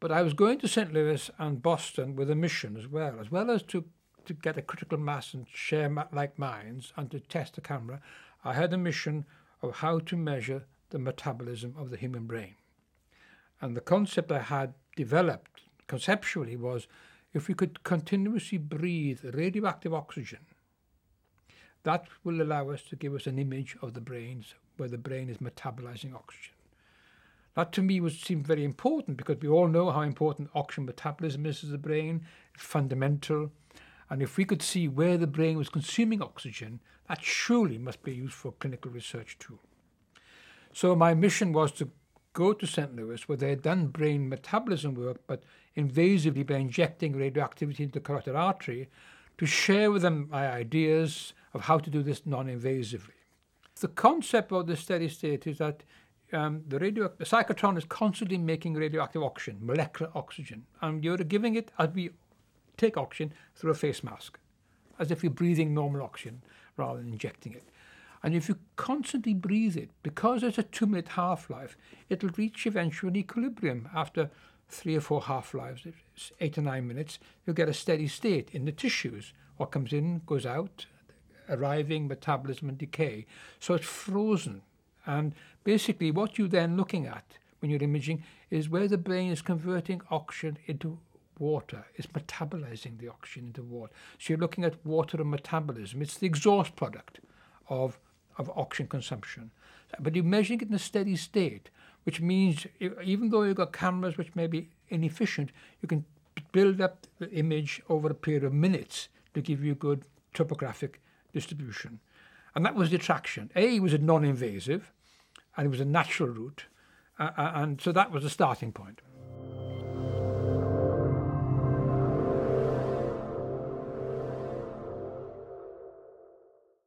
But I was going to St. Louis and Boston with a mission as well, as well as to, to get a critical mass and share ma- like minds and to test the camera. I had a mission of how to measure the metabolism of the human brain. And the concept I had developed conceptually was if we could continuously breathe radioactive oxygen, that will allow us to give us an image of the brains where the brain is metabolizing oxygen. That to me would seem very important because we all know how important oxygen metabolism is to the brain. It's fundamental. And if we could see where the brain was consuming oxygen, that surely must be used for clinical research too. So my mission was to go to St. Louis where they had done brain metabolism work, but invasively by injecting radioactivity into the carotid artery, to share with them my ideas of how to do this non-invasively. The concept of the steady state is that um, the radio the cyclotron is constantly making radioactive oxygen, molecular oxygen, and you're giving it as we take oxygen through a face mask, as if you're breathing normal oxygen rather than injecting it. And if you constantly breathe it, because it's a two minute half life, it'll reach eventual equilibrium after three or four half lives, eight or nine minutes, you'll get a steady state in the tissues. What comes in goes out, arriving metabolism and decay. So it's frozen and basically, what you're then looking at when you're imaging is where the brain is converting oxygen into water, is metabolizing the oxygen into water. So you're looking at water and metabolism. It's the exhaust product of, of oxygen consumption. But you're measuring it in a steady state, which means even though you've got cameras which may be inefficient, you can build up the image over a period of minutes to give you good topographic distribution. And that was the attraction. A was non invasive, and it was a natural route. Uh, uh, and so that was the starting point.